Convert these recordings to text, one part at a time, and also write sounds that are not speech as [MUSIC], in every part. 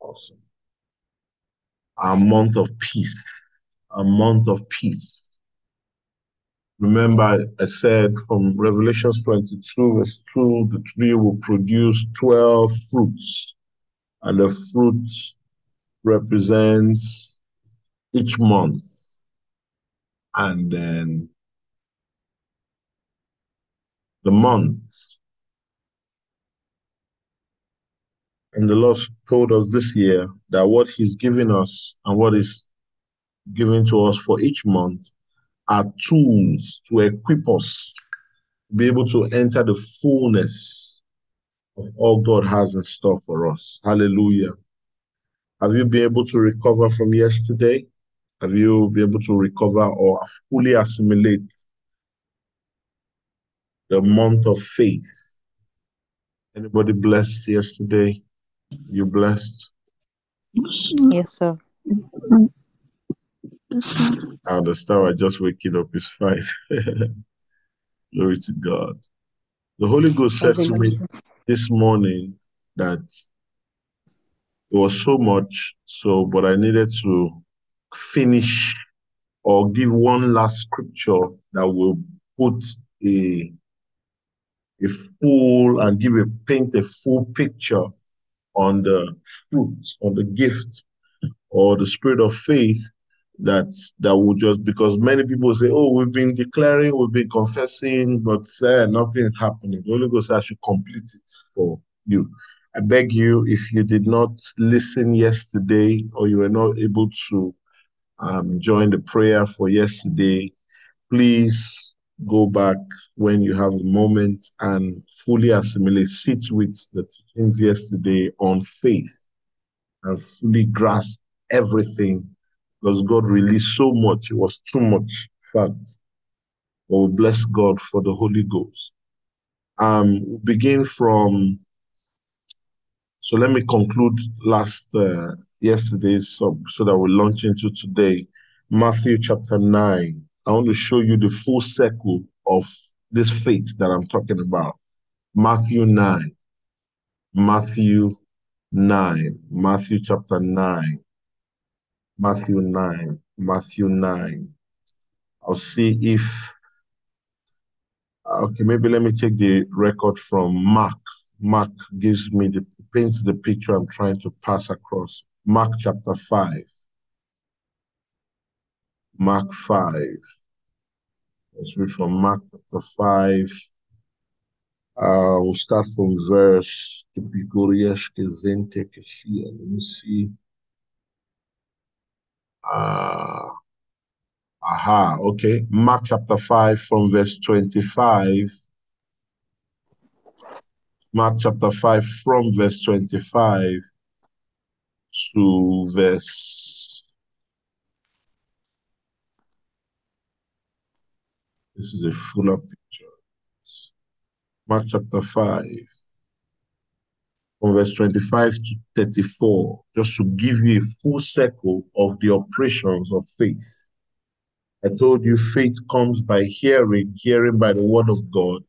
Awesome. A month of peace. A month of peace. Remember, I said from Revelations 22, verse 2, the tree will produce 12 fruits, and the fruit represents each month. And then the months. And the Lord told us this year that what He's giving us and what is given to us for each month are tools to equip us to be able to enter the fullness of all God has in store for us. Hallelujah. Have you been able to recover from yesterday? Have you been able to recover or fully assimilate the month of faith? Anybody blessed yesterday? You blessed? Yes, sir. I understand. I just waking up is fine. [LAUGHS] Glory to God. The Holy Ghost said to me this morning that it was so much, so but I needed to finish or give one last scripture that will put a a full and give a paint a full picture on the fruit, on the gift, or the spirit of faith that that will just because many people say, "Oh, we've been declaring, we've been confessing, but uh, nothing is happening." The Holy Ghost actually complete it for you. I beg you, if you did not listen yesterday or you were not able to um, join the prayer for yesterday, please go back when you have a moment and fully assimilate, sit with the teachings yesterday on faith and fully grasp everything because God released so much. It was too much fact. But we bless God for the Holy Ghost. Um, begin from, so let me conclude last uh, yesterday's sub so that we launch into today. Matthew chapter 9. I want to show you the full circle of this faith that I'm talking about. Matthew 9. Matthew 9. Matthew chapter 9. Matthew 9. Matthew 9. I'll see if, uh, okay, maybe let me take the record from Mark. Mark gives me the, paints the picture I'm trying to pass across. Mark chapter 5. Mark 5. Let's read from Mark chapter 5. Uh, we'll start from verse Let me see. Uh, aha, okay. Mark chapter 5 from verse 25. Mark chapter 5 from verse 25 to verse. This is a fuller picture. Mark chapter 5 from verse 25 to 34, just to give you a full circle of the operations of faith. I told you faith comes by hearing, hearing by the word of God.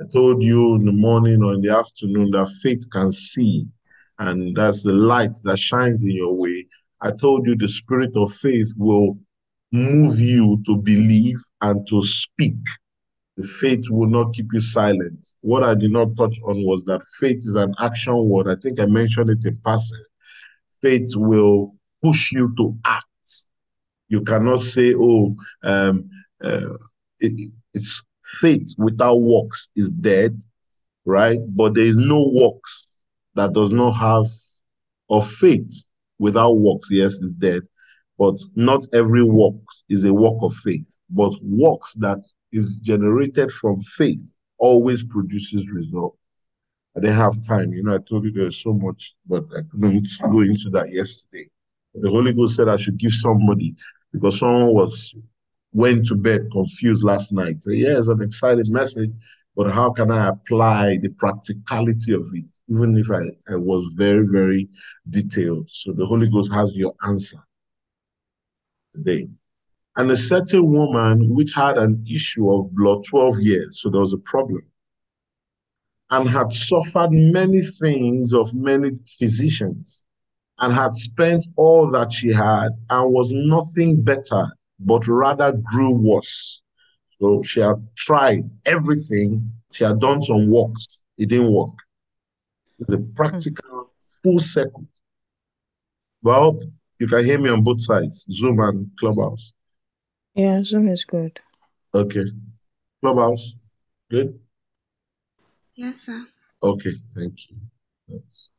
I told you in the morning or in the afternoon that faith can see, and that's the light that shines in your way. I told you the spirit of faith will move you to believe and to speak. The faith will not keep you silent. What I did not touch on was that faith is an action word. I think I mentioned it in passing. Faith will push you to act. You cannot say, oh, um, uh, it, it's faith without works is dead, right? But there is no works that does not have, or faith without works, yes, is dead. But not every works is a work of faith. But works that is generated from faith always produces result. I didn't have time. You know, I told you there's so much, but I couldn't [LAUGHS] go into that yesterday. The Holy Ghost said I should give somebody because someone was went to bed confused last night. So yeah, it's an exciting message, but how can I apply the practicality of it, even if I, I was very, very detailed? So the Holy Ghost has your answer today. And a certain woman which had an issue of blood 12 years, so there was a problem. and had suffered many things of many physicians, and had spent all that she had, and was nothing better, but rather grew worse. So she had tried everything. She had done some works. It didn't work. It's a practical full circle. Hope you can hear me on both sides, Zoom and Clubhouse. Yeah, Zoom is good. Okay. Clubhouse, good? Yes, sir. Okay, thank you. That's...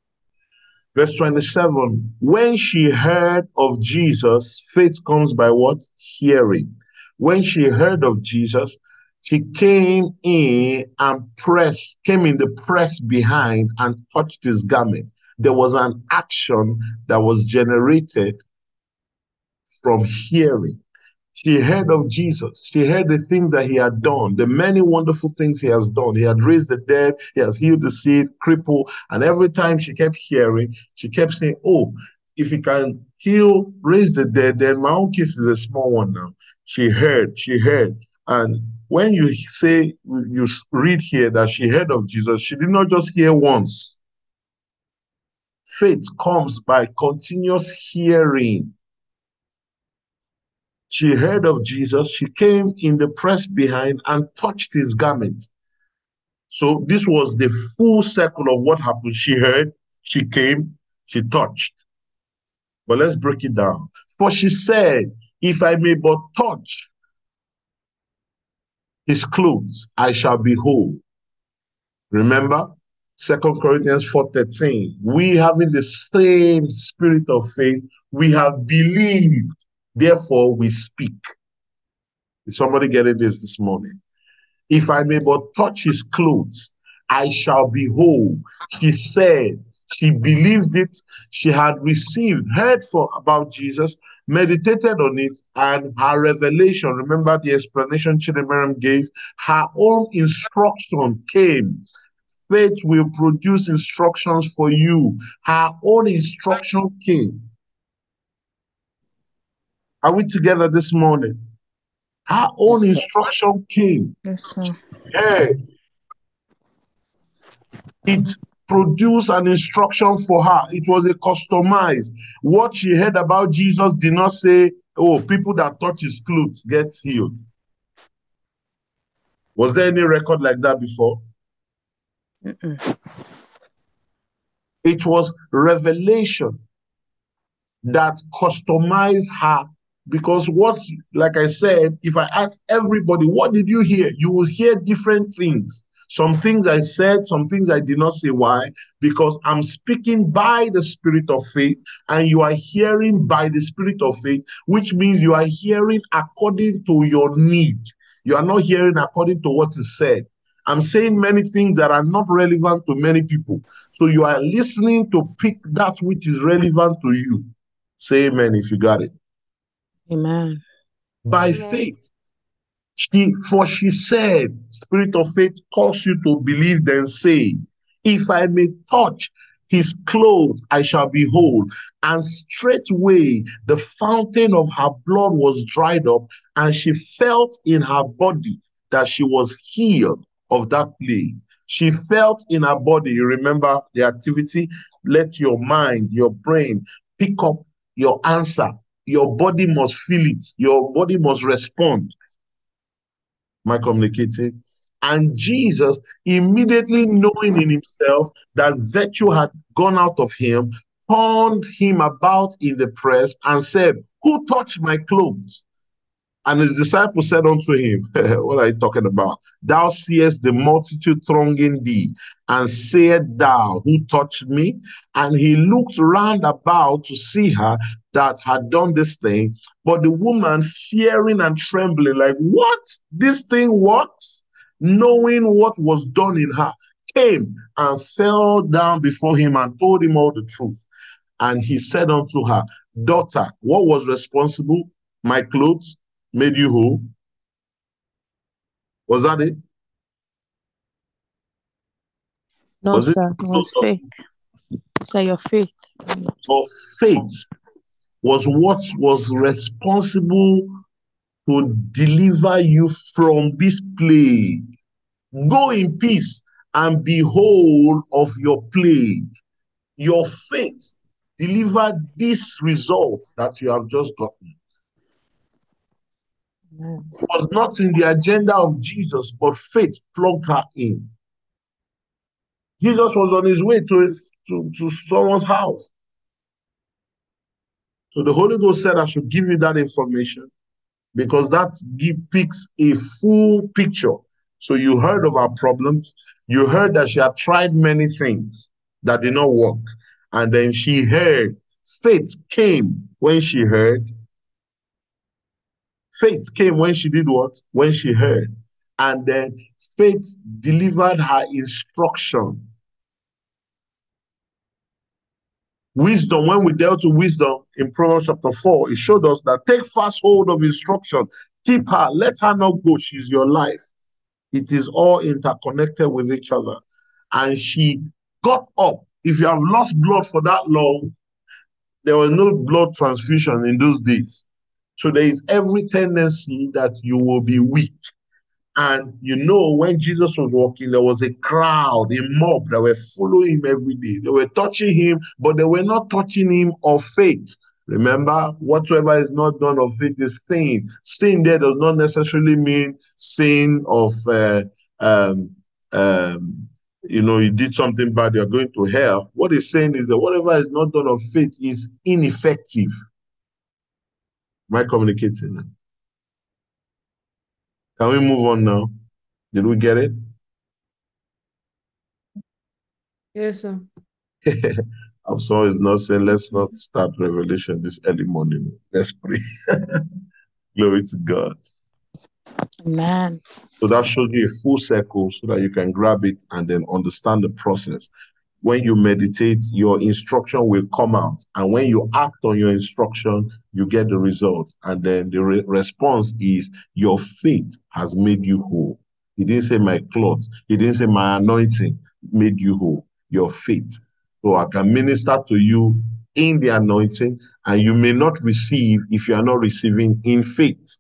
Verse 27 When she heard of Jesus, faith comes by what? Hearing. When she heard of Jesus, she came in and pressed, came in the press behind and touched his garment. There was an action that was generated from hearing. She heard of Jesus. She heard the things that he had done, the many wonderful things he has done. He had raised the dead, he has healed the sick, cripple. And every time she kept hearing, she kept saying, Oh, if he can heal, raise the dead, then my own case is a small one now. She heard, she heard. And when you say, you read here that she heard of Jesus, she did not just hear once. Faith comes by continuous hearing. She heard of Jesus. She came in the press behind and touched his garment. So this was the full circle of what happened. She heard, she came, she touched. But let's break it down. For she said, If I may but touch his clothes, I shall be whole. Remember, Second Corinthians 4:13. We having the same spirit of faith, we have believed Therefore, we speak. Is somebody getting this this morning? If I may but touch his clothes, I shall be whole. She said, she believed it, she had received, heard for about Jesus, meditated on it, and her revelation. Remember the explanation Chidemaram gave? Her own instruction came. Faith will produce instructions for you. Her own instruction came. Are we together this morning? Her own yes, instruction came. Yes, sir. Hey, it produced an instruction for her. It was a customized. What she heard about Jesus did not say, oh, people that touch his clothes get healed. Was there any record like that before? Mm -mm. It was revelation that customized her because what, like I said, if I ask everybody, what did you hear? You will hear different things. Some things I said, some things I did not say. Why? Because I'm speaking by the spirit of faith, and you are hearing by the spirit of faith, which means you are hearing according to your need. You are not hearing according to what is said. I'm saying many things that are not relevant to many people. So you are listening to pick that which is relevant to you. Say amen if you got it. Amen. By Amen. faith. She, for she said, Spirit of faith calls you to believe, then say, If I may touch his clothes, I shall be whole. And straightway the fountain of her blood was dried up, and she felt in her body that she was healed of that plague. She felt in her body, you remember the activity? Let your mind, your brain pick up your answer your body must feel it. Your body must respond. Am I communicating? And Jesus, immediately knowing in himself that virtue had gone out of him, turned him about in the press and said, Who touched my clothes? And his disciples said unto him, [LAUGHS] What are you talking about? Thou seest the multitude thronging thee, and said thou, Who touched me? And he looked round about to see her that had done this thing. But the woman, fearing and trembling, like, What? This thing works? Knowing what was done in her, came and fell down before him and told him all the truth. And he said unto her, Daughter, what was responsible? My clothes made you whole? Was that it? No, was sir. It was faith. Say your faith. Your faith was what was responsible to deliver you from this plague. Go in peace and be whole of your plague. Your faith delivered this result that you have just gotten. Was not in the agenda of Jesus, but faith plugged her in. Jesus was on his way to, to, to someone's house. So the Holy Ghost said, I should give you that information because that depicts a full picture. So you heard of our problems. You heard that she had tried many things that did not work. And then she heard. Faith came when she heard. Faith came when she did what? When she heard. And then faith delivered her instruction. Wisdom, when we dealt with wisdom in Proverbs chapter 4, it showed us that take fast hold of instruction, keep her, let her not go. She's your life. It is all interconnected with each other. And she got up. If you have lost blood for that long, there was no blood transfusion in those days. So there is every tendency that you will be weak. And you know, when Jesus was walking, there was a crowd, a mob that were following him every day. They were touching him, but they were not touching him of faith. Remember, whatsoever is not done of faith is sin. Sin there does not necessarily mean sin of, uh, um, um, you know, you did something bad, you're going to hell. What he's saying is that whatever is not done of faith is ineffective. Am I communicating? Can we move on now? Did we get it? Yes, sir. [LAUGHS] I'm sorry, it's not saying let's not start revelation this early morning. Let's pray. [LAUGHS] Glory to God. Amen. So that shows you a full circle so that you can grab it and then understand the process. When you meditate, your instruction will come out. And when you act on your instruction, you get the result. And then the re- response is your faith has made you whole. He didn't say my clothes. He didn't say my anointing made you whole. Your faith. So I can minister to you in the anointing, and you may not receive if you are not receiving in faith.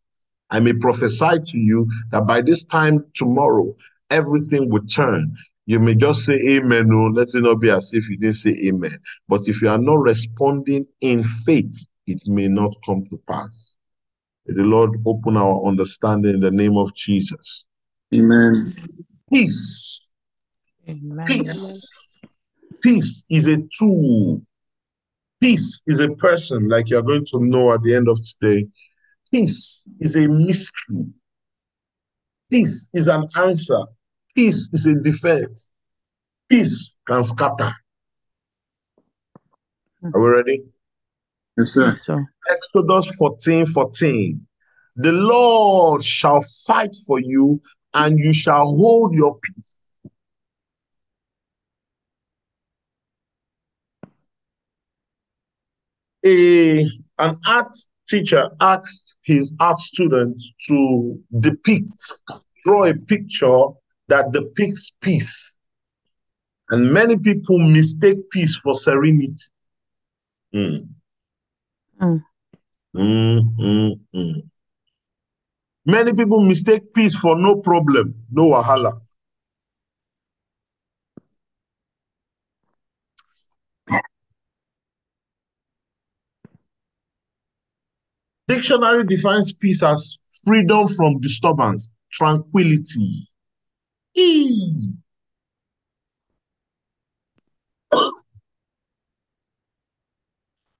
I may prophesy to you that by this time tomorrow, everything will turn. You may just say amen, no, let it not be as if you didn't say amen. But if you are not responding in faith, it may not come to pass. May the Lord open our understanding in the name of Jesus. Amen. Peace. Amen. Peace. Peace is a tool. Peace is a person, like you're going to know at the end of today. Peace is a mystery. Peace is an answer. Peace is a defense. Peace can scatter. Hmm. Are we ready? Yes, sir. Yes, sir. Exodus 14 14. The Lord shall fight for you, and you shall hold your peace. A, an art teacher asked his art students to depict, draw a picture that depicts peace. And many people mistake peace for serenity. Mm. Mm. Mm, mm, mm. Many people mistake peace for no problem, no wahala. Dictionary defines peace as freedom from disturbance, tranquility. Eee.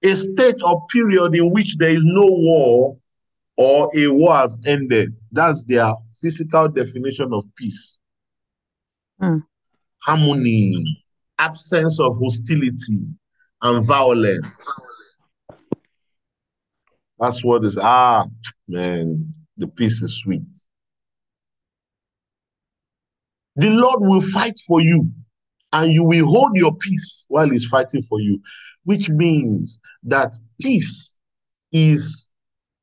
A state or period in which there is no war or a war has ended. That's their physical definition of peace. Mm. Harmony, absence of hostility and violence. That's what is, ah, man, the peace is sweet. The Lord will fight for you and you will hold your peace while he's fighting for you, which means that peace is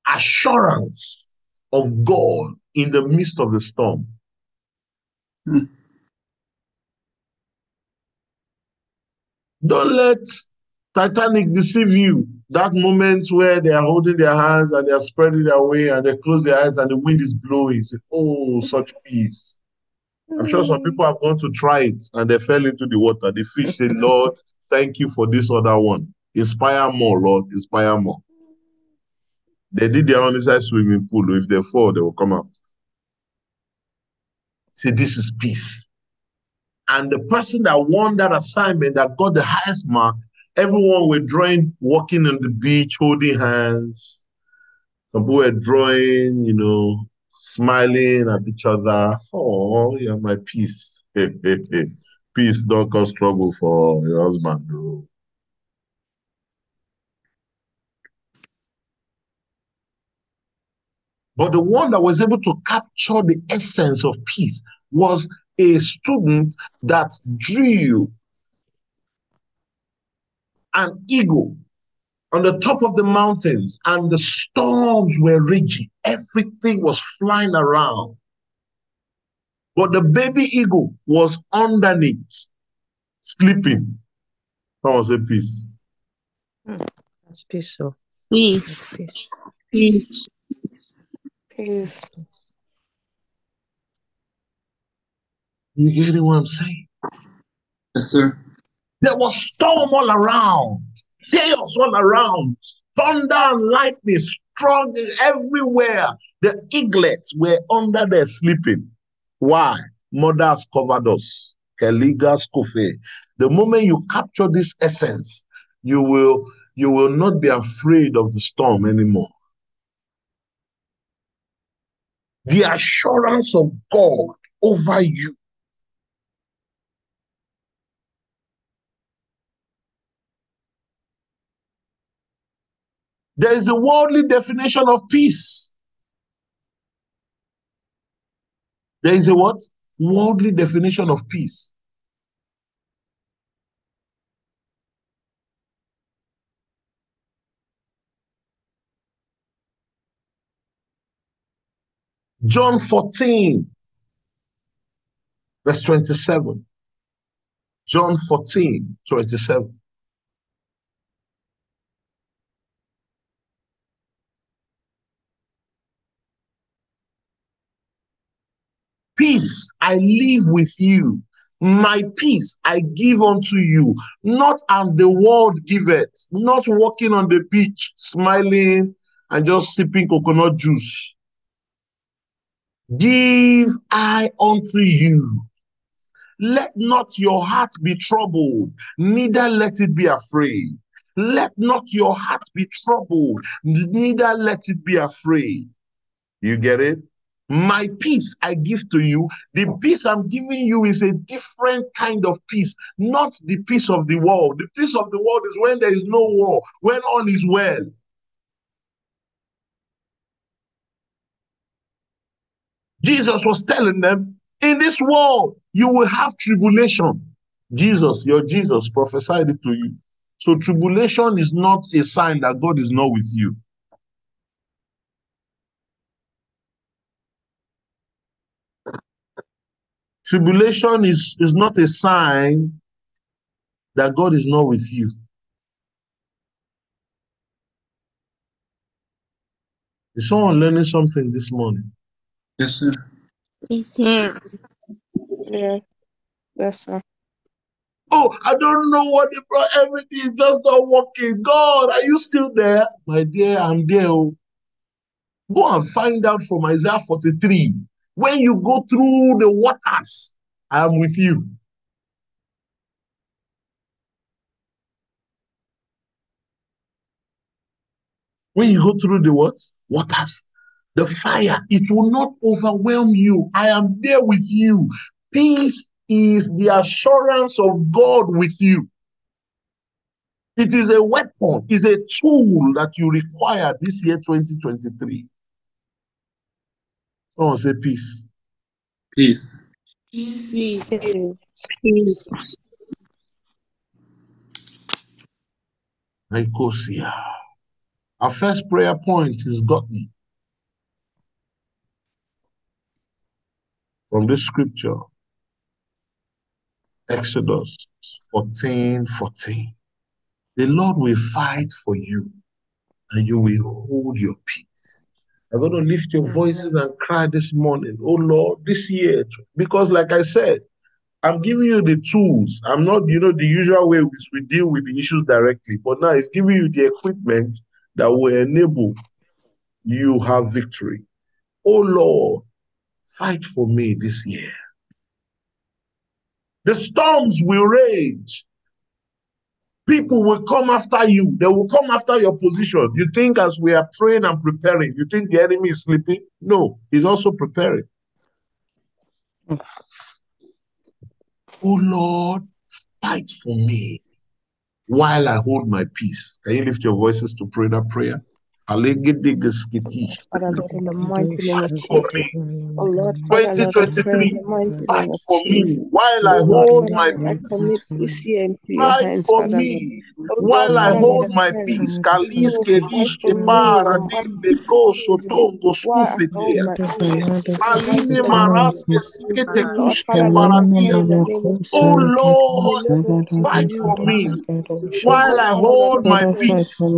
assurance of God in the midst of the storm. Hmm. Don't let Titanic deceive you. That moment where they are holding their hands and they are spreading their way and they close their eyes and the wind is blowing. Say, oh, such peace. I'm sure some people have gone to try it and they fell into the water. The fish said, [LAUGHS] Lord, thank you for this other one. Inspire more, Lord, inspire more. They did their own inside swimming pool. If they fall, they will come out. See, this is peace. And the person that won that assignment, that got the highest mark, everyone were drawing, walking on the beach, holding hands. Some people were drawing, you know, smiling at each other. Oh, yeah, my peace. [LAUGHS] peace don't cause trouble for your husband. But the one that was able to capture the essence of peace was a student that drew an eagle on the top of the mountains and the storms were raging. Everything was flying around. But the baby eagle was underneath, sleeping. Someone hmm, say peace. That's peaceful. Peace. Peace. Peace. Peace. You getting what I'm saying? Yes, sir. There was storm all around, chaos all around, thunder and lightning strong everywhere. The eaglets were under there sleeping. Why? Mothers covered us. Keligas Kofe. The moment you capture this essence, you will you will not be afraid of the storm anymore. The assurance of God over you There is a worldly definition of peace. There is a what? Worldly definition of peace. John 14, verse 27. John 14, 27. Peace I live with you. My peace I give unto you, not as the world giveth, not walking on the beach, smiling and just sipping coconut juice. Give I unto you. Let not your heart be troubled, neither let it be afraid. Let not your heart be troubled, neither let it be afraid. You get it? My peace I give to you. The peace I'm giving you is a different kind of peace, not the peace of the world. The peace of the world is when there is no war, when all is well. Jesus was telling them, in this world, you will have tribulation. Jesus, your Jesus prophesied it to you. So tribulation is not a sign that God is not with you. Tribulation is, is not a sign that God is not with you. Is someone learning something this morning? Yes, sir. Yes, sir. Hmm. Yeah. Yes, sir. Oh, I don't know what it brought. Everything is just not working. God, are you still there? My dear, I'm there. oh. Go and find out from Isaiah 43. When you go through the waters, I am with you. When you go through the what? Waters, the fire, it will not overwhelm you. I am there with you. Peace is the assurance of God with you. It is a weapon, it's a tool that you require this year 2023. Someone say peace. Peace. Peace. Peace. Peace. Nicosia. Our first prayer point is gotten from this scripture, Exodus 14 14. The Lord will fight for you and you will hold your peace. You're going to lift your mm-hmm. voices and cry this morning. Oh Lord, this year, because like I said, I'm giving you the tools. I'm not, you know, the usual way we, we deal with the issues directly, but now it's giving you the equipment that will enable you have victory. Oh Lord, fight for me this year. The storms will rage. People will come after you. They will come after your position. You think as we are praying and preparing, you think the enemy is sleeping? No, he's also preparing. Oh Lord, fight for me while I hold my peace. Can you lift your voices to pray that prayer? Father in the mighty name of Jesus. Oh Lord, Father Lord, I pray in 2023, the mighty name fight for me while I Oh Lord, hold my Lord, I commit peace. this year into your Fight for me Oh while I hold my peace. Kalis Oh, fight kedish for me kepara in the mighty dinde name ko of Jesus. sotongo While I hold my peace in the mighty Maline name of maraske sikete Oh Lord, kushke Father Lord, I pray paradia. in the name of Oh Oh Lord, Lord, fight for me oh while I hold my peace.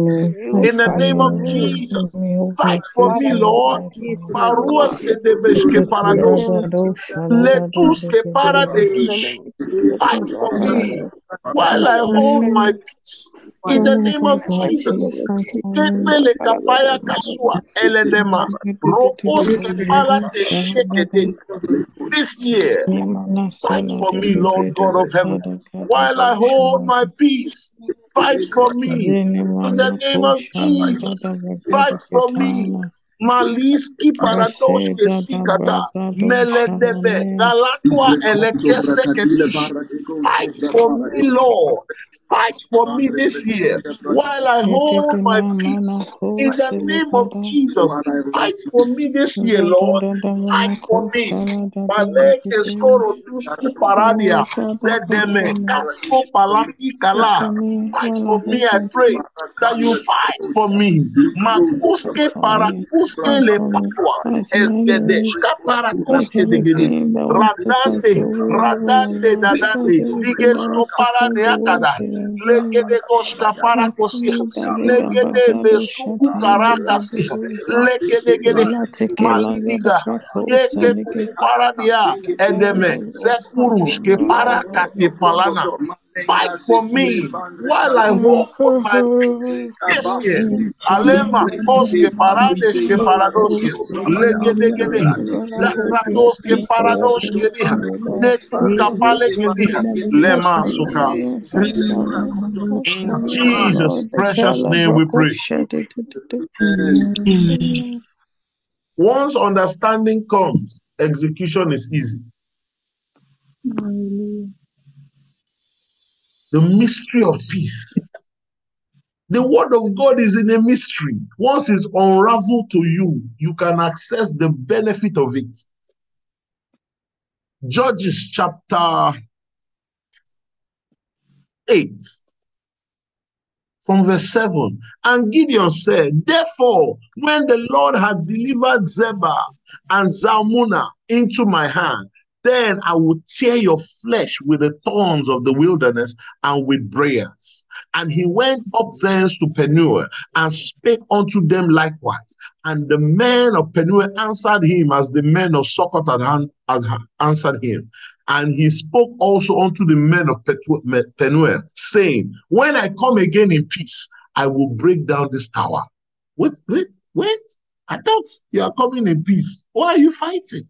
In the name of me. Jesus, fight for me, Lord. my peace in the name of Maruaske Jesus. debeshke In the parados. name of Jesus. Letuske para de In the ish. name of Jesus. Fight for me while I hold my peace. In the name of Jesus. name of Jesus. Lord, Kemele kapaya kasua elenema. Rokoske para de shekete. This year, fight for me, Lord God of heaven. While I hold my peace, fight for me. In the name of Jesus, fight for me. Maliski paradoshke sikata. Meledebe. Galakwa elekese ketish. Fight for me, Lord. Fight for me this year while I hold my peace. In the name of Jesus, fight for me this year, Lord. Fight for me. Maleke skoro dushku paradia. Zedeme kasko palaki kala. Fight for me, I pray that you fight for me. Makuske parakuske le patwa. Eskedeshka parakuske digidi. Radande, radande, Και αυτό είναι το πιο σημαντικό. Και αυτό είναι το πιο σημαντικό. Και αυτό είναι το πιο σημαντικό. Σε αυτό. Και παράκατι παλάνα. Fight for me while I hold my peace. This year, Alema koske paradeske. Lakradoske paradoske kedia. Lema suka. In Jesus' precious name we pray. Once understanding comes, execution is easy. The mystery of peace. The word of God is in a mystery. Once it's unraveled to you, you can access the benefit of it. Judges chapter 8, from verse 7. And Gideon said, Therefore, when the Lord had delivered Zebah and Zalmunna into my hand, then I will tear your flesh with the thorns of the wilderness and with briars. And he went up thence to Penuel and spake unto them likewise. And the men of Penuel answered him as the men of Succoth had answered him. And he spoke also unto the men of Penuel, saying, When I come again in peace, I will break down this tower. Wait, wait, wait. I thought you are coming in peace. Why are you fighting?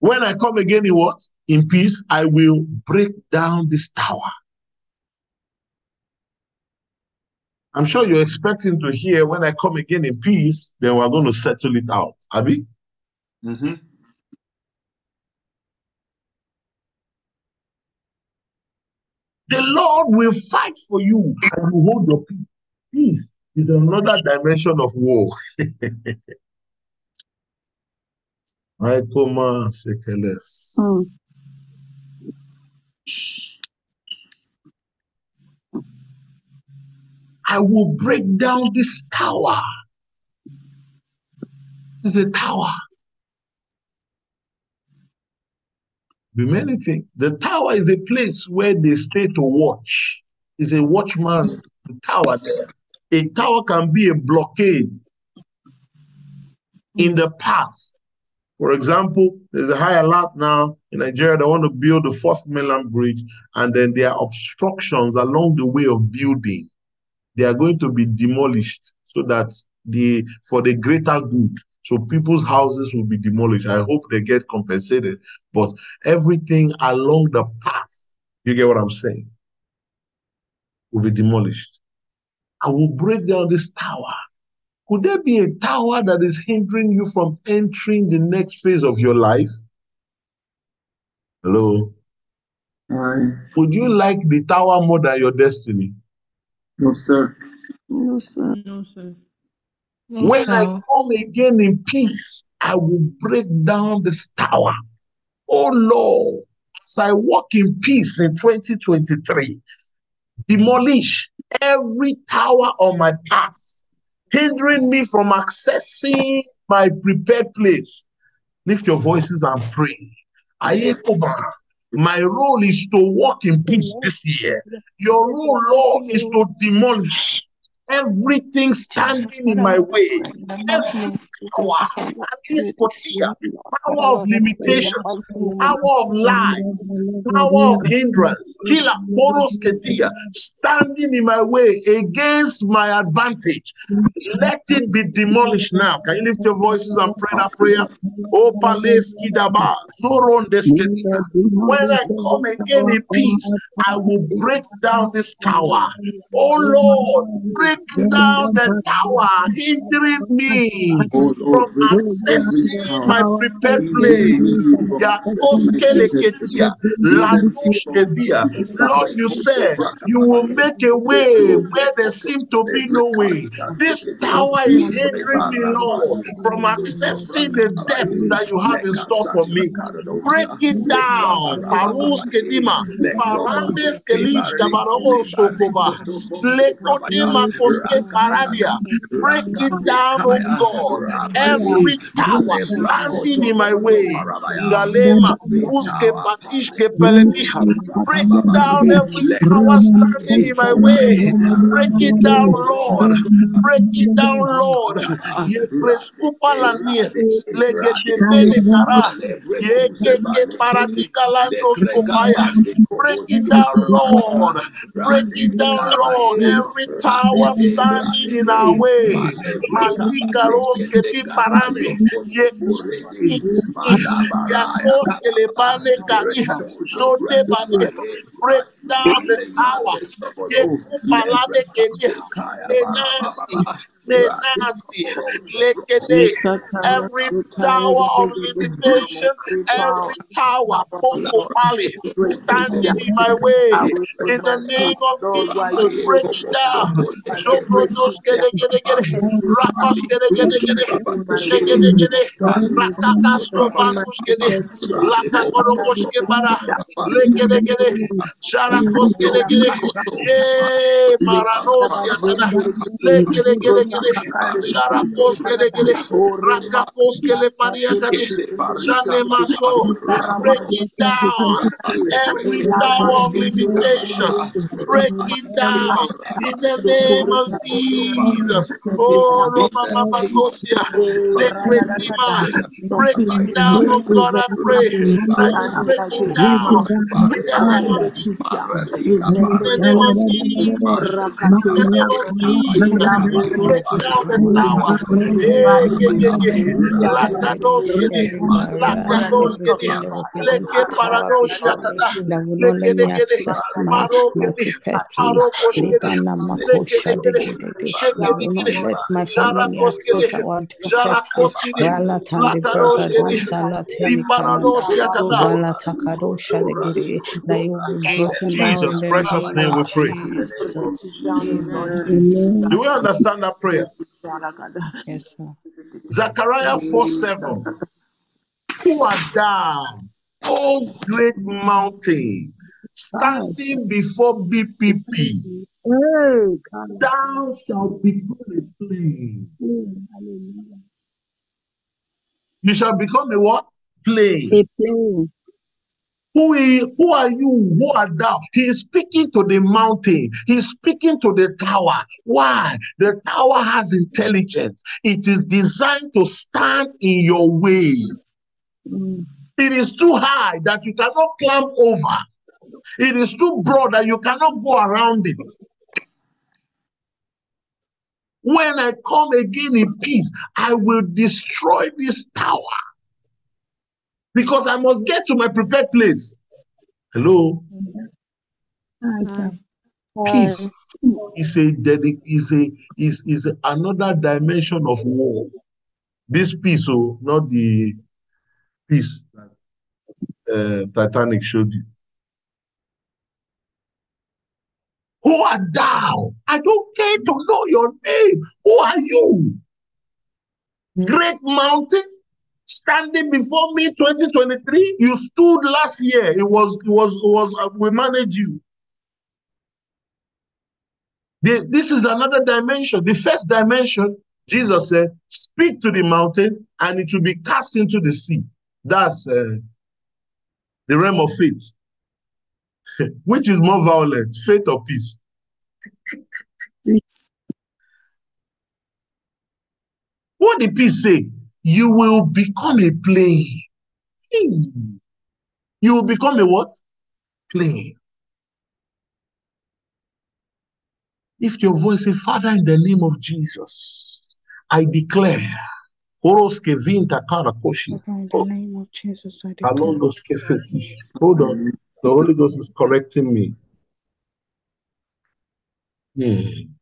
When I come again in what? In peace, I will break down this tower. I'm sure you're expecting to hear when I come again in peace, then we're going to settle it out. Abi? Mm-hmm. The Lord will fight for you and you hold your peace. Peace is another dimension of war. [LAUGHS] Aikoma Sekeles. Mm. I will break down this tower. This is a tower. Be many things. The tower is a place where they stay to watch. is a watchman, the tower there. A tower can be a blockade in the path. For example, there's a high alert now in Nigeria. They want to build the fourth mainland bridge, and then there are obstructions along the way of building. They are going to be demolished so that the for the greater good. So people's houses will be demolished. I hope they get compensated, but everything along the path, you get what I'm saying, will be demolished. I will break down this tower. Could there be a tower that is hindering you from entering the next phase of your life? Hello? Aye. Would you like the tower more than your destiny? No, sir. No, sir. No, sir. when I come again in peace, I will break down this tower. Oh Lord, as I walk in peace in 2023, demolish every tower on my path, hindering me from accessing my prepared place. Lift your voices and pray. Ayekoba, my role is to walk in peace this year. Your role, Lord, is to demolish everything standing in my way. Every power, power of limitation, power of lies, power of hindrance, killer standing in my way against my advantage. Let it be demolished now. Can you lift your voices and pray that prayer? Oh. When I come again in peace, I will break down this tower. Oh Lord, break down the tower hindering me from accessing my prepared place. Lord, you said you will make a way where there seemed to be no way. This tower is hindering me, Lord, from accessing the depths that you have in store for me. Break it down. Paradia. Break it down, oh God. Every tower standing in my way. Ngalema, uske patishke pelediha. Break down every tower standing in my way. Break it down, Lord. Break it down, Lord. Ye prescupa la nieves. Legede bene kara. Ye keke paratika landos kopaya. Break it down, Lord. Break it down, Lord. Every tower standing in our way. Malika roske di parande. Ye Yakoske le bane kariha. Shode bane. Break down the tower. Ye kupalade kediha. Nenasi. Nenasi. Lekede. Every tower of limitation, every tower, Boko Pali, standing in my way. In the name of Jesus, break it down. Jobrodos gede gede gede. Rakos gede gede gede. Shegede gede. Rakakas kopanus gede. Lakakorokosh kebara. Legede gede. Sharakos gede gede. Ye maranos yatada. Legede gede gede. Gede. Break it down. Every tower of limitation. Break it down. In the name of Jesus. Oh, Roma Mama. Lekretima. Break it down, oh God, I pray you break it down in the name of Jesus. In the name of Jesus. In the name of Jesus. Lakados. Lakados Leke parados Leke de Maro Maro Leke de. Sheke de Jara Jara In Jesus' precious name name we pray. Do we understand that prayer? Yes, sir. Zechariah 4 7. Who art thou, O great mountain, standing before BPP? Hey, God. Thou shalt become a plain. Hallelujah. You shall become a what? Plain. A plain. Who, is, who are you? Who are thou? He is speaking to the mountain. He is speaking to the tower. Why? The tower has intelligence. It is designed to stand in your way. Mm. It is too high that you cannot climb over. It is too broad that you cannot go around it. When I come again in peace, I will destroy this tower because I must get to my prepared place. Hello, peace is a is a is is another dimension of war. This peace, oh, not the peace that uh, Titanic showed you. Who are thou? I don't care to know your name. Who are you? Great mountain standing before me 2023. You stood last year. It was, it was, it was, uh, we managed you. The- this is another dimension. The first dimension, Jesus said, speak to the mountain and it will be cast into the sea. That's uh, the realm of faith. [LAUGHS] Which is more violent, faith or peace? Peace. What did peace say? You will become a plain. Hmm. You will become a what? Plain. If your voice say, Father, in the name of Jesus, I declare. Horoske vinta karakoshi. In the name of Jesus, I declare. Hold on. The Holy Ghost is correcting me. Hmm.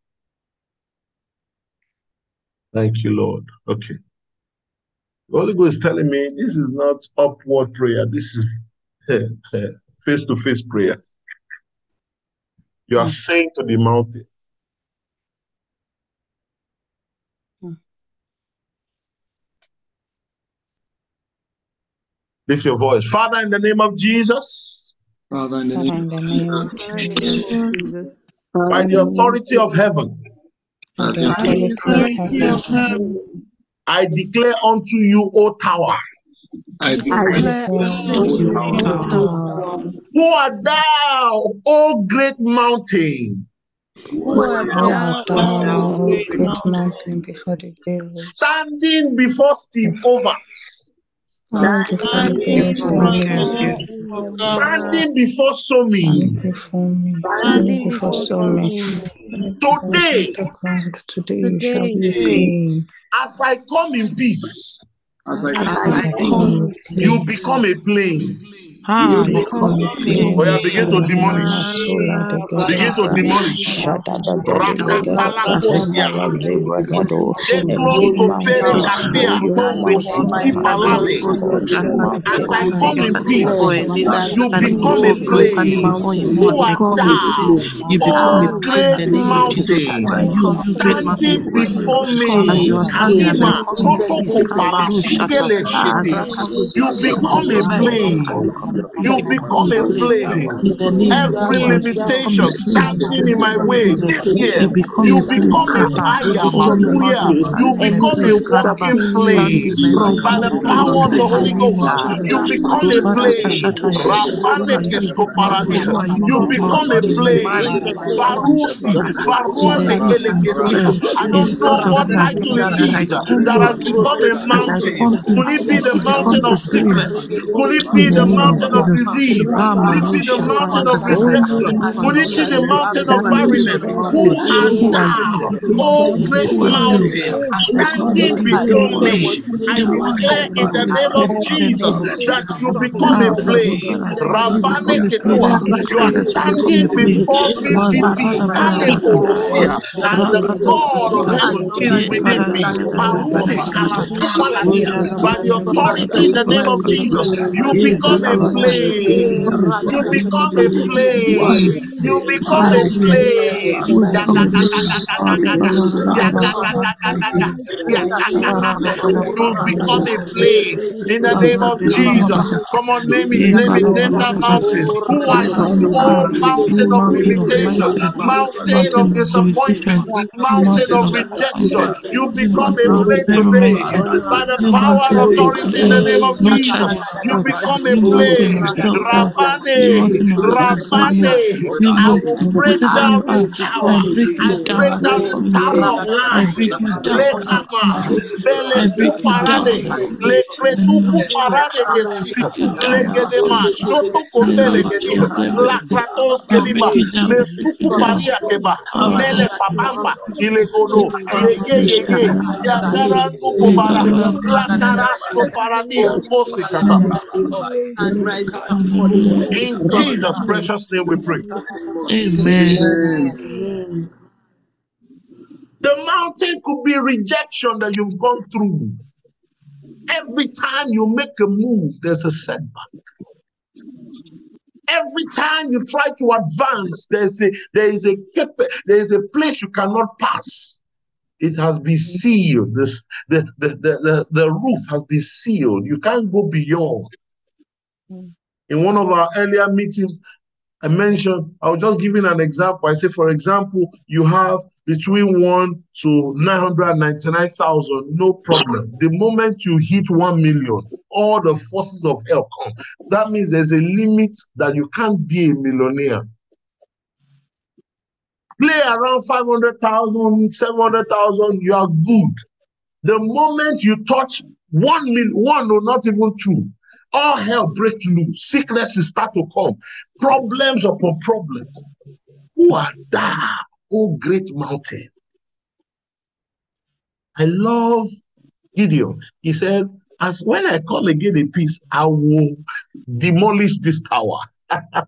Thank you, Lord. Okay. The Holy Ghost is telling me this is not upward prayer. This is face to face prayer. You are Hmm. saying to the mountain, Hmm. lift your voice. Father, in the name of Jesus, Father, in the name in the name of Jesus, Jesus. by the authority of heaven, by the authority of heaven, heaven, I declare unto you, O tower, I I declare declare declare unto you, O tower, who art thou, O great mountain, who art thou, thou, O O great great mountain, mountain before the billows, standing before Steve Overs, standing before the billows standing before rivers, standing Somi. me, standing before so many. Today, today you shall be a plain. As I come in peace, as I as As I I come come in with you become a plain. You you become a become plain. Oh yeah, begin to demolish. Begin to demolish. Shada da Gede Gede Rakatalakosia. Katabaya Zebragado. Deklos Every kopere mountain, katea you tongo siki Masita palade. Gadita. Every As I I come in peace, you become a you plain. Thou, You become a O plain in great the name of Jesus. Who are mountain, you, you great mountain? standing you? before As you me? as I Kalima come in peace, protoko Kalabaru Shata, palasikele shete. Azrakatu You Bidiyama, become a I plain. become a peace, You become a a plain. plane. In the name of Every Jesus, you become a limitation plain in the standing in my way this year, You become a plain, become a Kaba, aya any makuria. mountain You standing in my become a walking standing in my plain life, by the power of the plain in the Holy Ghost. You become a Zobarata plain. Shataya. Who Rabane are you, this mountain? keskoparadia. Who are you, You this become a In the plain. name of Barusi, Baruane name of Elegedia. prayer, I don't know what title it declare that I is that has become a mountain. Could it be the mountain of sickness? Could it be the of mountain of disease? Could it be the mountain of rejection? Who are Could you, it be the oh, mountain of barrenness? Who art are thou, O great Who are you? mountain, I come in standing before me? I declare in the name of in the name Jesus that you become a plain. Bazubara, you become Rabane a plain. I ketua. You are that you become a standing before me, and the God of heaven is within me. Bara, Bara, Parude Bara, Bara. kalasupaladia. By the authority in the name of Jesus, you become a plain. You become a plain. You become a. Yagagagaga. You become a plain. In the name of Jesus. Come on, name it, name it, name that mountain. Who are you, oh mountain of limitation, mountain mountain of of disappointment, mountain mountain of of rejection. You become a mountain of today by the power and of authority in the name of Jesus. You become a you Rapane, Rapane. I will break down this tower. I break down this tower of lies. Rekama, Bele Parade, Le Tretuku Parade, Lekedema, Shotu Kotele, Lakratos Kedima, Mesuku Maria Keba, Mele Papamba, Ilegodo, Yeye Yeye, Yagara Kukubara, Lataras In Jesus' precious name we pray. Amen. Amen. The mountain could be rejection that you've gone through. Every time you make a move, there's a setback. Every time you try to advance, there's a there is a there is a place you cannot pass. It has been sealed. This the the, the, the, the roof has been sealed. You can't go beyond. In one of our earlier meetings, I mentioned, I was just giving an example. I say, for example, you have between one to 999,000, no problem. The moment you hit 1 million, all the forces of hell come. That means there's a limit that you can't be a millionaire. Play around 500,000, 700,000, you are good. The moment you touch 1 million, one or not even two, all hell break loose. Sicknesses start to come. Problems upon problems. Who are thou, O great mountain? I love Gideon. He said, As when I come again in peace, I will demolish this tower. [LAUGHS] I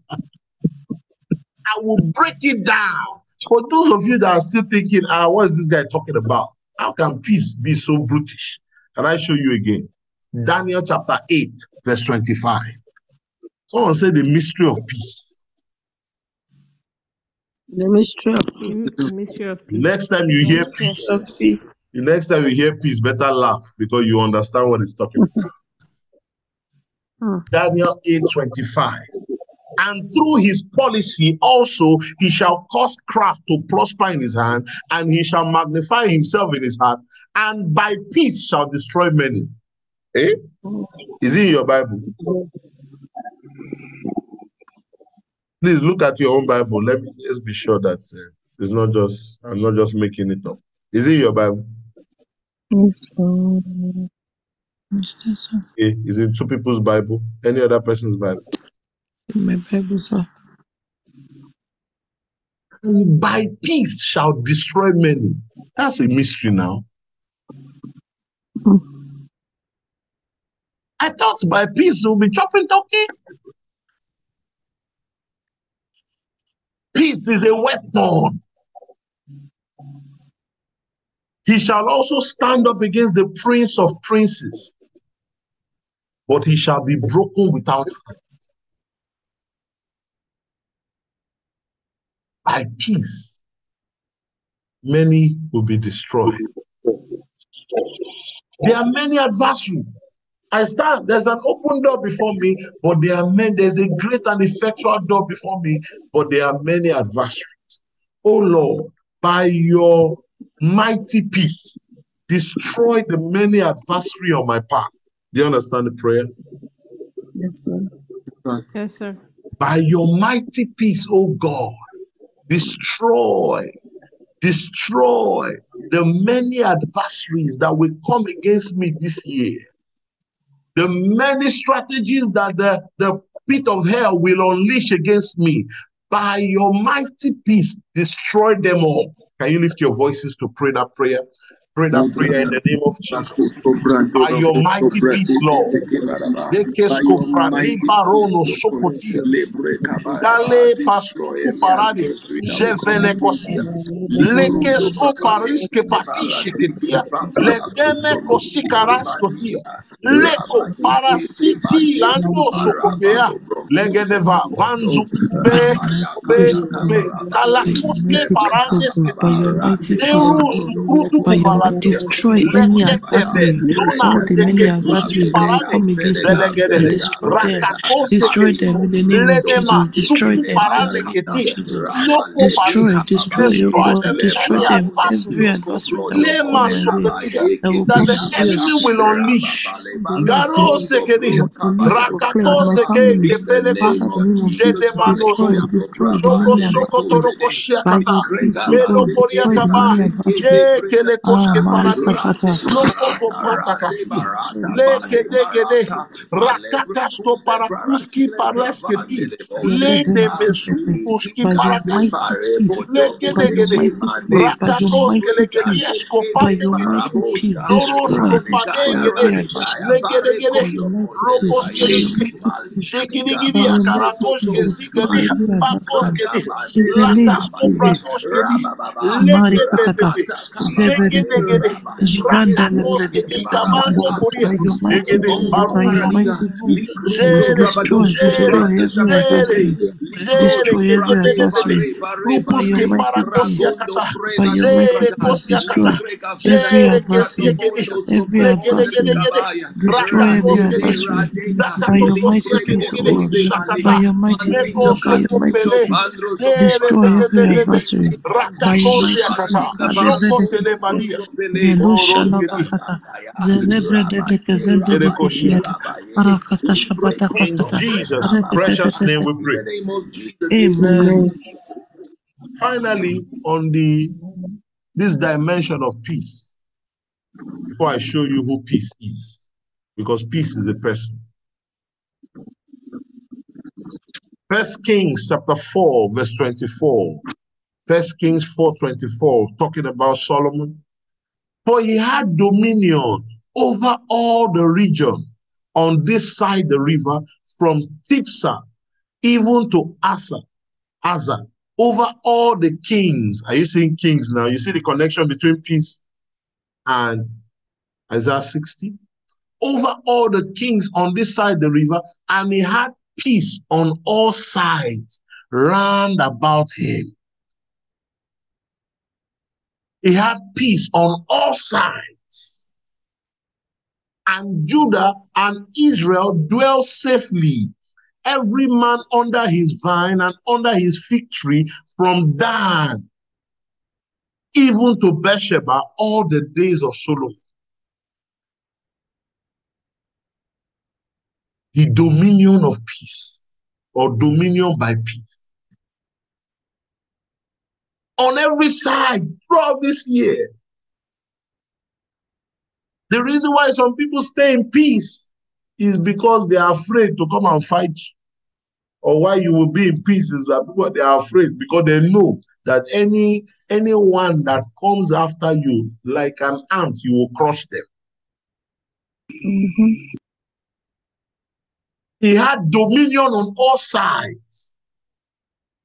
will break it down. For those of you that are still thinking, ah, what is this guy talking about? How can peace be so brutish? Can I show you again? Daniel chapter 8, verse 25. Someone say the mystery of peace. The mystery of Mystery of peace. Next time you hear Mystery of peace, peace. the next time you hear peace, better laugh because you understand what it's talking about. Hmm. Daniel 8 25. And through his policy also he shall cause craft to prosper in his hand, and he shall magnify himself in his heart, and by peace shall destroy many. Eh? Is it in your Bible? Please look at your own Bible. Let me just be sure that uh, it's not just I'm not just making it up. Is it in your Bible? peace. Mr. Sir. Okay. Is it two people's Bible? Any other person's Bible? My Bible, sir. By peace shall destroy many. That's a mystery now. I thought by peace we'll be chopping turkey. Peace is a weapon. He shall also stand up against the prince of princes, but he shall be broken without. By peace, many will be destroyed. There are many adversaries. I stand, there's an open door before me, but there are many, there's a great and effectual door before me, but there are many adversaries. Oh Lord, by your mighty peace, destroy the many adversary on my path. Do you understand the prayer? Yes, sir. Yes, sir. By your mighty peace, oh God, destroy, destroy the many adversaries that will come against me this year. The many strategies that the, the pit of hell will unleash against me. By your mighty peace, destroy them all. Can you lift your voices to pray that prayer? Pray that prayer in the name of Jesus. By your mighty peace, Lord. Lekesko frani barono sokotia. Dale pasuku parade. Jevene kosia. Lekesko pariske patishe ketia. Ledeme kosikaras kotia. Leko parasiti lando sokopea. Legedeva vanzu be be be. Kalakuske parandes By your ketia. mighty peace, Eru Lord. sukrutu By kubarade. destroy any adversary, all the many adversaries that come against zelegede husband. Destroy them. Destroy them in the name of Jesus. Destroy them in parale the name of ketia Jesus. loko bali Destroy, destroy, oh destroy God, them destroy any them. Every adversary that will come my way, soketia that will that come the against enemy will unleash the name of Garo Jesus. sekedia For police, for Claire, my rakakose ke family. kepelekos Father, in the name of Jesus, destroy, jedemanosia Joko soko adversaries. toroko By shiakata. your grace, oh Melo God, koria destroy the kaba. Ye kele Ah, koske Marika paradia. Sata. Loko ko patakasi. Le kede kede. Rakakasto parakuski pareskedi. Le de mesukuski By your parakasi. mighty peace, Le by kede your kede. mighty peace, by your Rakakos mighty kele kedi peace, by eskopate your kedi. mighty peace, Loros destroy, kopade destroy kede. every adversary. Le kede By kede. your mighty Rokos peace, by kede your kede. mighty peace, Jekidi by gidi your mighty akarakosh peace, kesi destroy kedi. every Pakos adversary. kedi. In the name of Lakasko Jesus. pratos kedi. Leke Marikatata, pepepe. Zegede Zevedepe, gede. Rakakos Jigandelevede. kedi. Kabando koria. By your mighty Egede. peace, by your Barush. mighty peace, Jere. destroy, Jere. destroy Jere. Jere. destroy Kede every bede bede. adversary. By Rupus your ke parakos yakata. by your mighty Jere kos yakata. destroy Jere kesi adversary, kedi. every Legede gede adversary, gede. destroy Rakakos kedi. Adversary. By your Rakatokos mighty kedi peace, O gede. God, by Shakata. your mighty Leko peace, by your soko mighty pele. peace, Jere destroy every adversary. By your Rakakos mighty yakata. peace, Shoko Kadebedekesete, telebadia. Zelusha Oros kedi. Labakata, Zezebredeke Gede koshia. Zendebekeshiata, Arakata Shabata In Kosata, Jesus' precious name we pray. Amen. Amen. Finally, on the this dimension of peace, before I show you who peace is, because peace is a person. First Kings chapter 4, verse 24. First Kings 4 24, talking about Solomon. For he had dominion over all the region on this side the river, from Tiphsah even to Azzah, Azzah, over all the kings. Are you seeing kings now? You see the connection between peace and Isaiah 60? Over all the kings on this side the river, and he had peace on all sides round about him. He had peace on all sides. And Judah and Israel dwell safely, every man under his vine and under his fig tree, from Dan even to Beersheba, all the days of Solomon. The dominion of peace, or dominion by peace. On every side throughout this year, The reason why some people stay in peace is because they are afraid to come and fight you. Or why you will be in peace is that people they are afraid because they know that any anyone that comes after you like an ant, you will crush them. Mhm. He had dominion on all sides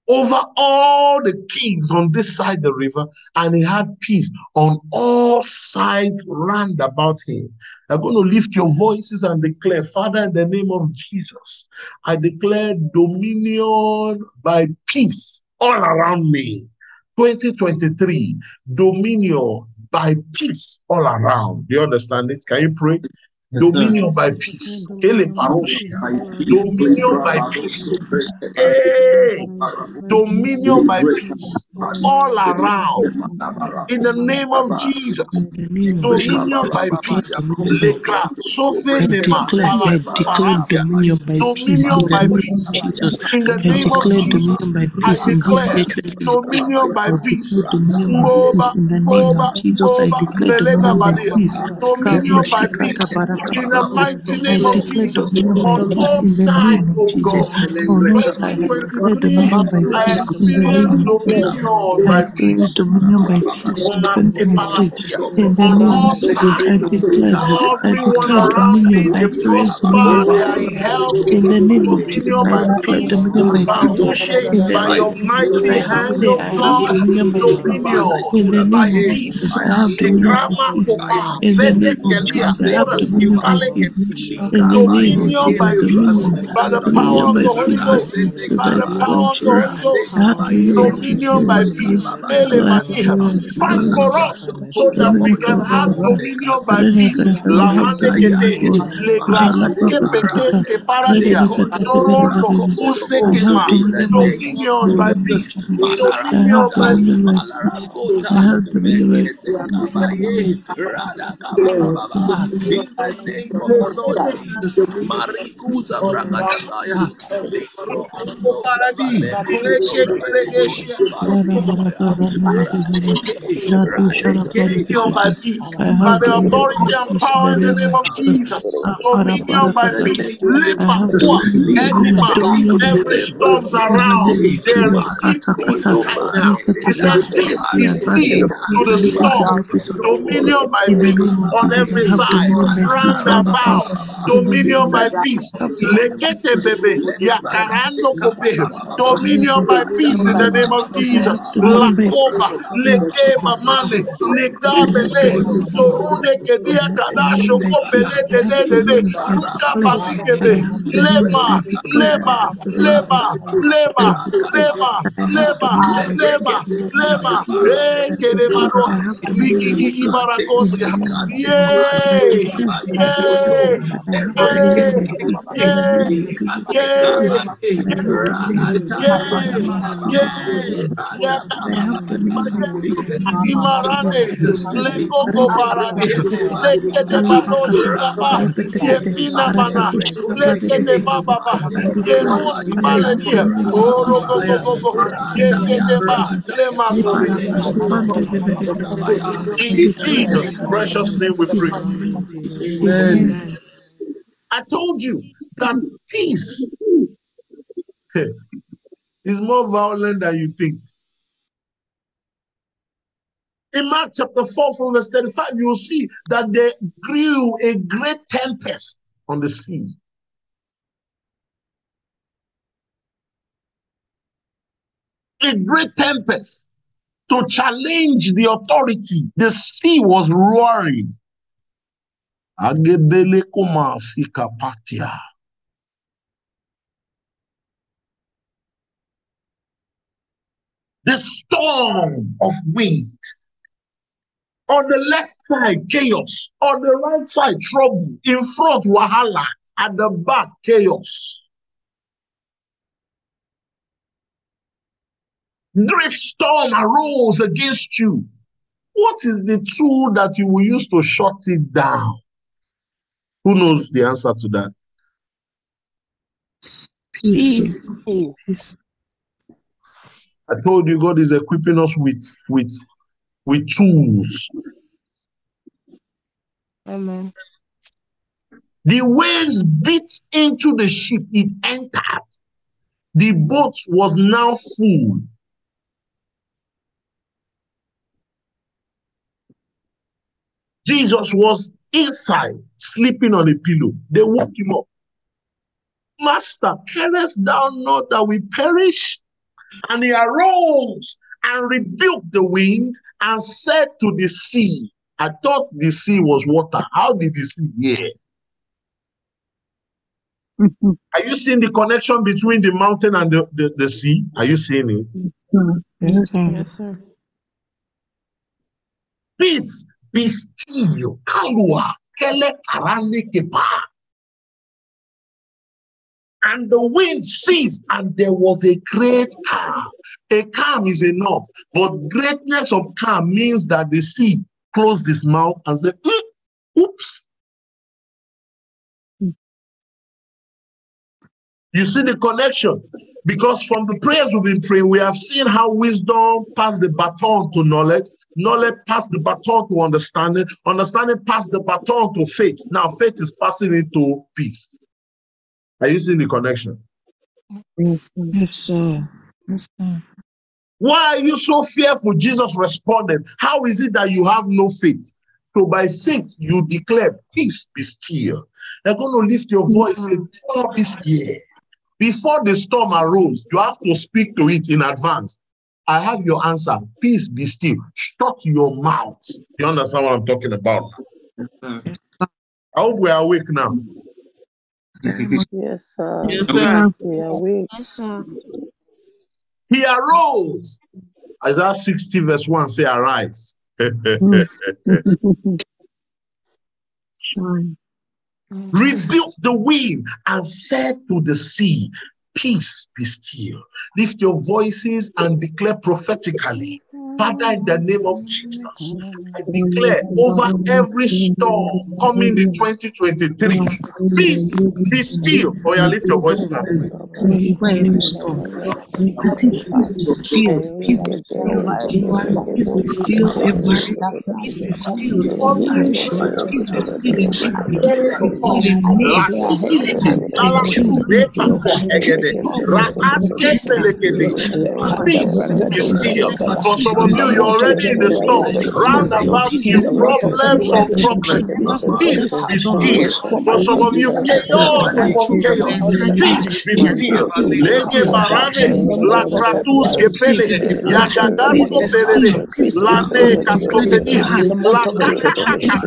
over all the kings on this side the river, and he had peace on all sides round about him. I'm going to lift your voices and declare, Father, in the name of Jesus, I declare dominion by peace all around me. 2023, dominion by peace all around. Do you understand it? Can you pray? Yes, sir. dominion by peace. Kele paroshia. Dominion by peace. Dominion Hey, dominion by peace all around. In the name of Jesus, In the name of Jesus, dominion by peace. dominion by peace. Lekra, I declare, pala, I declare paradia. dominion by peace in Dominion the by name of peace. Jesus. In the I name of declare Jesus, dominion by I peace in this year declare 2023. dominion by I declare peace. dominion by Moba, peace in the name of Jesus. I declare dominion by badia. peace. Dominion by Kadoshikata peace. In the mighty name of declare Jesus, dominion by on peace all in the sides, name oh Jesus. God. On all sides, I declare 2023, dominion by I peace in the experience name of Jesus. dominion I by experience peace. dominion by peace in Umaske 2023. palatia. In the On name all of Jesus, I sides, declare, I everyone declare around dominion. me, I they oh dominion prosper, by they are in health. The name of Jesus, Dominion I by declare peace. dominion by peace. Barushe, In the by name your of Jesus, mighty I hand, declare oh have God, dominion by peace. In the by name of Jesus, peace. I have The dominion by grammar peace. kopa, In the vede name of kelia, Jesus, I have foras dominion dominion by peace. In the name of Dominion by Jesus, dominion, by the dominion power of by the Holy Ghost, by by the power of the. Holy Ghost. Have dominion by peace, Dominion by dominion by peace. peace. Mele I have mania. dominion, Fight for by us so that we can have by dominion by peace. Bene Bene, La I have dominion manekete, God. le grasuke Jalabakata, peteske paradia, sorondo, Rebecca, I have usekema. dominion by peace, Dominion by dominion by peace. peace. I Dominion have by dominion by peace. I have dominion by Radakababa, in the name of the Lord Jesus, Marikuza Bragadagaya, Likrokozo Paradi, leke keregeshi. Basuntaya, Radeke, Radeke, Dominion by peace. I have the authority and power the in the name name of of Jesus. Jesus. Ah, Dominion by peace. name I have Jesus, Lemakua, dominion, dominion, Enima, dominion by every storms the around, name of Librokotebrakate, they Jesus, receive kata peace kata, right now. He said, rikatata. Peace We be are ambassadors still of to the and the storm. representatives of peace. Dominion by the peace on every side, peace round round about. about. In the Dominion name of by Jesus, peace. I have dominion by Lekete peace. bebe, yakarando kope. Dominion by peace in the Dominion by name of peace. I have Jesus. dominion by Lakoba, peace. In leke Jesus' mamale, I have legabele, dominion by peace. torune I kedia have dominion kadasho by peace. kopele I have de de de, dominion by ruka declare. I baligebe, have dominion. I leba, declare. I leba, have dominion. leba, leba, I declare. leba, I have leba, dominion by leba, peace. In the name of leba, Jesus. eh, I declare. I kedemaroa, have dominion by ligigigi peace. In the barakosia. name In Jesus. Precious name we pray. In the name of Jesus. Amen. Amen. I told you that peace [LAUGHS] is more violent than you think. In Mark chapter 4, from verse 35, you will see that there grew a great tempest on the sea. A great tempest to challenge the authority. The sea was roaring. Agebele kuma sikapatia. The storm of wind. On the left side, chaos. On the right side, trouble. In front, wahala. At the back, chaos. Great storm arose against you. What is the tool that you will use to shut it down? Who knows the answer to that? Peace. Peace. I told you God is equipping us with with with tools. Amen. The waves beat into the ship, it entered. The boat was now full. Jesus was inside, sleeping on a pillow. They woke him up. Master, carest thou not that we perish? And he arose and rebuked the wind and said to the sea, I thought the sea was water. How did the sea hear? [LAUGHS] Are you seeing the connection between the mountain and the, the, the sea? Are you seeing it? Yes, sir. Yes, sir. Peace, be. Kalua, kele karane kepa. And the wind ceased, and there was a great calm. A calm is enough, but greatness of calm means that the sea closed its mouth and said, "Mm, Oops. You see the connection? Because from the prayers we've been praying, we have seen how wisdom passed the baton to knowledge, knowledge passed the baton to understanding, understanding passed the baton to faith. Now faith is passing into peace. Are you seeing the connection? Yes, sir. Yes, sir. Why are you so fearful? Jesus responded, How is it that you have no faith? So by faith, you declare, Peace be still. They're going to lift your mm-hmm. voice and tell this year. Before the storm arose, you have to speak to it in advance. I have your answer. Peace be still. Shut your mouth. You understand what I'm talking about? Yes, sir. I hope we are awake now. Yes, sir. Yes, sir. We are weak. Yes, sir. He arose. Isaiah 60, verse 1 say, Arise. [LAUGHS] Shine. rebuked the wind and said to the sea, Peace be still. Lift your voices and declare prophetically, Father, in the name of Jesus, I declare over every storm coming in 2023, peace be still. Oh, yeah, lift your voice now. Every storm. I say, peace be still. Peace be still. Peace be still. Peace be still. Peace be still. Peace be still. Peace be still. For some of you, you're already in the storm. Round about you, problems on problems. Peace be still. For some of you, chaos upon chaos. Peace be still. Lege barane, la kratus kepele, yagagasto perere, lane kaskofeni, la kakakaka,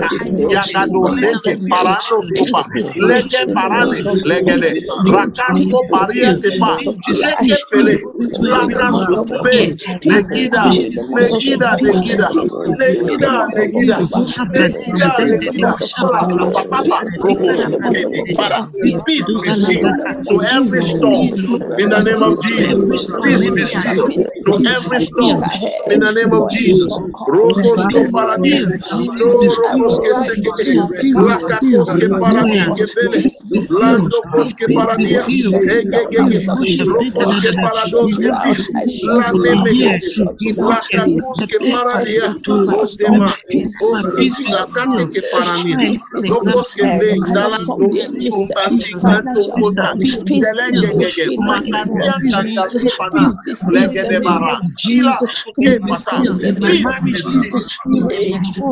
yagado seke, parano skopa, lege parane, legede, rakasko paria tepa, seke pele, laka supe, negida, negida, negida, negida, negida, negida, negida, papa, papa, robo, kede, para, peace be still to every storm in the name of Jesus. Peace be still to every storm in the name of Jesus. Robosko paradia, no roboske sekete, rakatoske paradia, kebele, lando koske paradia, egegege, roboske paradoske pis, lane megege, lakatuske paradia, ostema, oski, lakate ke parania, roboske ve, dalando, umpasti, kanto, kota, delengegege, makatia, kantasko pana, legede bara, kila, suke pata, peace be still.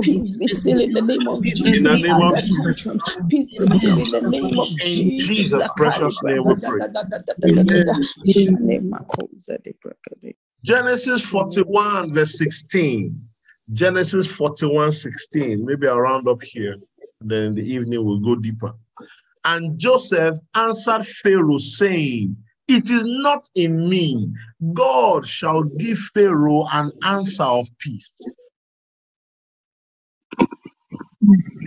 Peace be still in the name of Jesus. In the name of Jesus. Peace be still in the name of In Jesus. Jesus' precious name we pray. Genesis 41, verse 16. Genesis 41, 16. Maybe I'll round up here. Then in the evening we'll go deeper. And Joseph answered Pharaoh, saying, It is not in me. God shall give Pharaoh an answer of peace.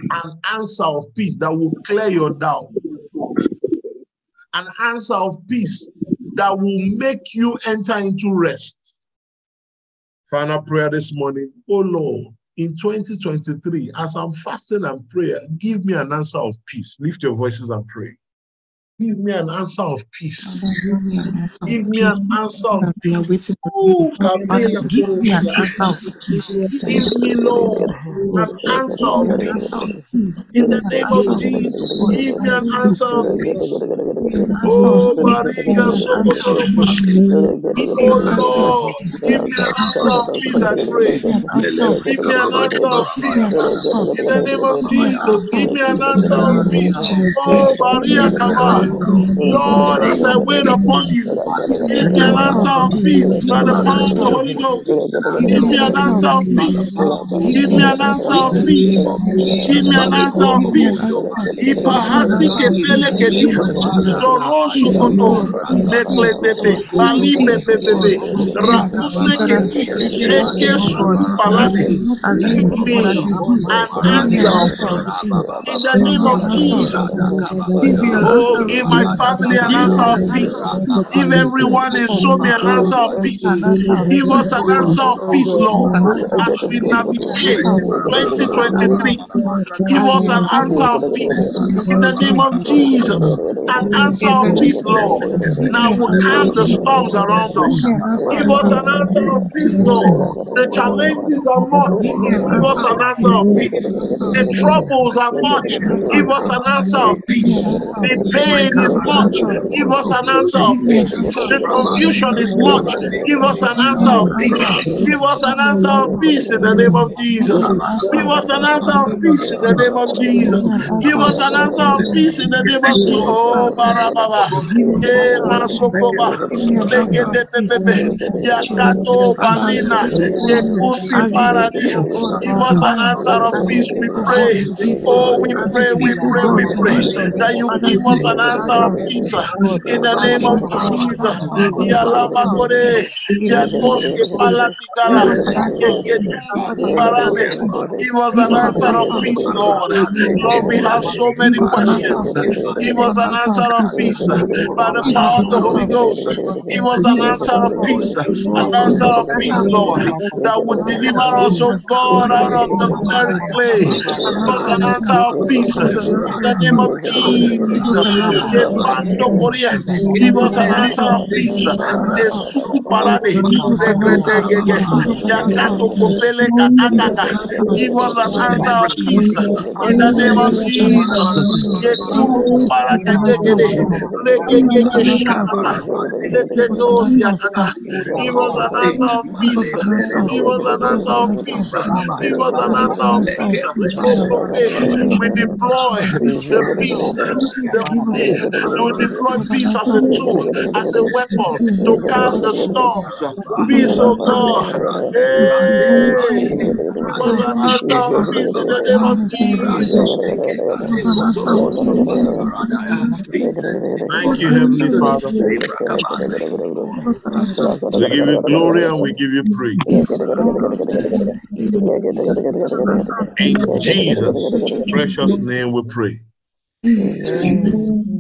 An answer of peace that will clear your doubt. An answer of peace that will make you enter into rest. Final prayer this morning. Oh Lord, in 2023, as I'm fasting and prayer, give me an answer of peace. Lift your voices and pray. Give me an answer of peace. Give me an answer of We are waiting for Oh, give me an answer of peace. Give me, Lord, an answer of peace. answer of peace. In the name of of. Jesus, give me an answer of peace. Give me an answer Oh, of peace. Give me Bariga an of Sokotorokosh. peace. Give me Oh, an answer of Lord, give Give me me an an answer answer of of peace, I pray. Give me an answer of Give me an peace. answer of Give me an peace. answer of In the name of Give me an Jesus, give me an answer of peace. Oh, Maria an answer Kamal. of peace. Give me Lord, as I of wait upon you, give Give me me an an answer answer of of peace. peace Give by the power of the Holy. Ghost. Give Give me me an an answer answer of of peace. peace. Give Give me me an an answer answer of of peace. peace. Give me an answer of Give me an peace. answer of peace. Give me an Ipahasi of peace kepele in the kedi. name of Jesus. Zoro Peace, sokoto. God. Peace, Nekle peace, bebe. God. Bali bebe bebe. Rakuse that has kedi. Sheke God. suku That palane. is not as it, Give God, as me it be. an answer of peace. peace. In the name of an answer of Jesus. Give me Oh, give my family an answer of peace. Give me everyone in of Somi peace. an answer of peace. Give us an answer of peace, Lord, as we me navigate answer of peace. Give me an 2023. Give us an answer of peace in the name of Jesus. An answer of peace, Lord. Me Now we calm the storms around us. Give us an in answer of peace, Lord. The challenges are much. Give me us an answer of peace. The troubles are much. Give us an answer of me peace. The peace. Pain is much. Give us an answer of peace. The confusion is much. Give us an answer of peace. Give us an answer of peace in the name of Jesus. Give us an answer of peace in the name of Jesus. Give us an answer of peace in the name of Jesus. Oh, Barababa. Eh, Masokoba. Legede Bebebe. Yakato Balina. Yekusi Paradi. Give us an answer of peace, we pray. Oh, we pray, we pray, we pray that you give us an answer of peace uh, in the name of Jesus. Yalabakore. Yakoske Palatigara. Yeketu Barane. Give us an answer of peace, Lord. Lord, we have so many questions. Give us an answer of peace uh, by the power of the Holy Ghost. Give us an answer of peace, uh, an answer of peace, Lord, that would deliver us, oh God, out of the very clay. Give us an answer of peace uh, in the name of Jesus. Yepando Korea. Give us an answer of peace. uh, Nesuku Parade. Legredegege. Yakato Kopele Agaga. Give us an answer of peace in the name of Jesus. Yekuruku Parakadegede. Legegege Shaka. Legedos Yakada. Give us an answer of peace. Give us an answer of peace. Give us an answer of peace. Okay, we deploy the peace, the peace. We deploy peace as a tool, as a weapon to calm the storms. Peace, of God. Hey, us an answer peace in the name of Jesus. Thank you, Heavenly Father. We give you glory and we give you praise. In Jesus' precious name we pray. Amen.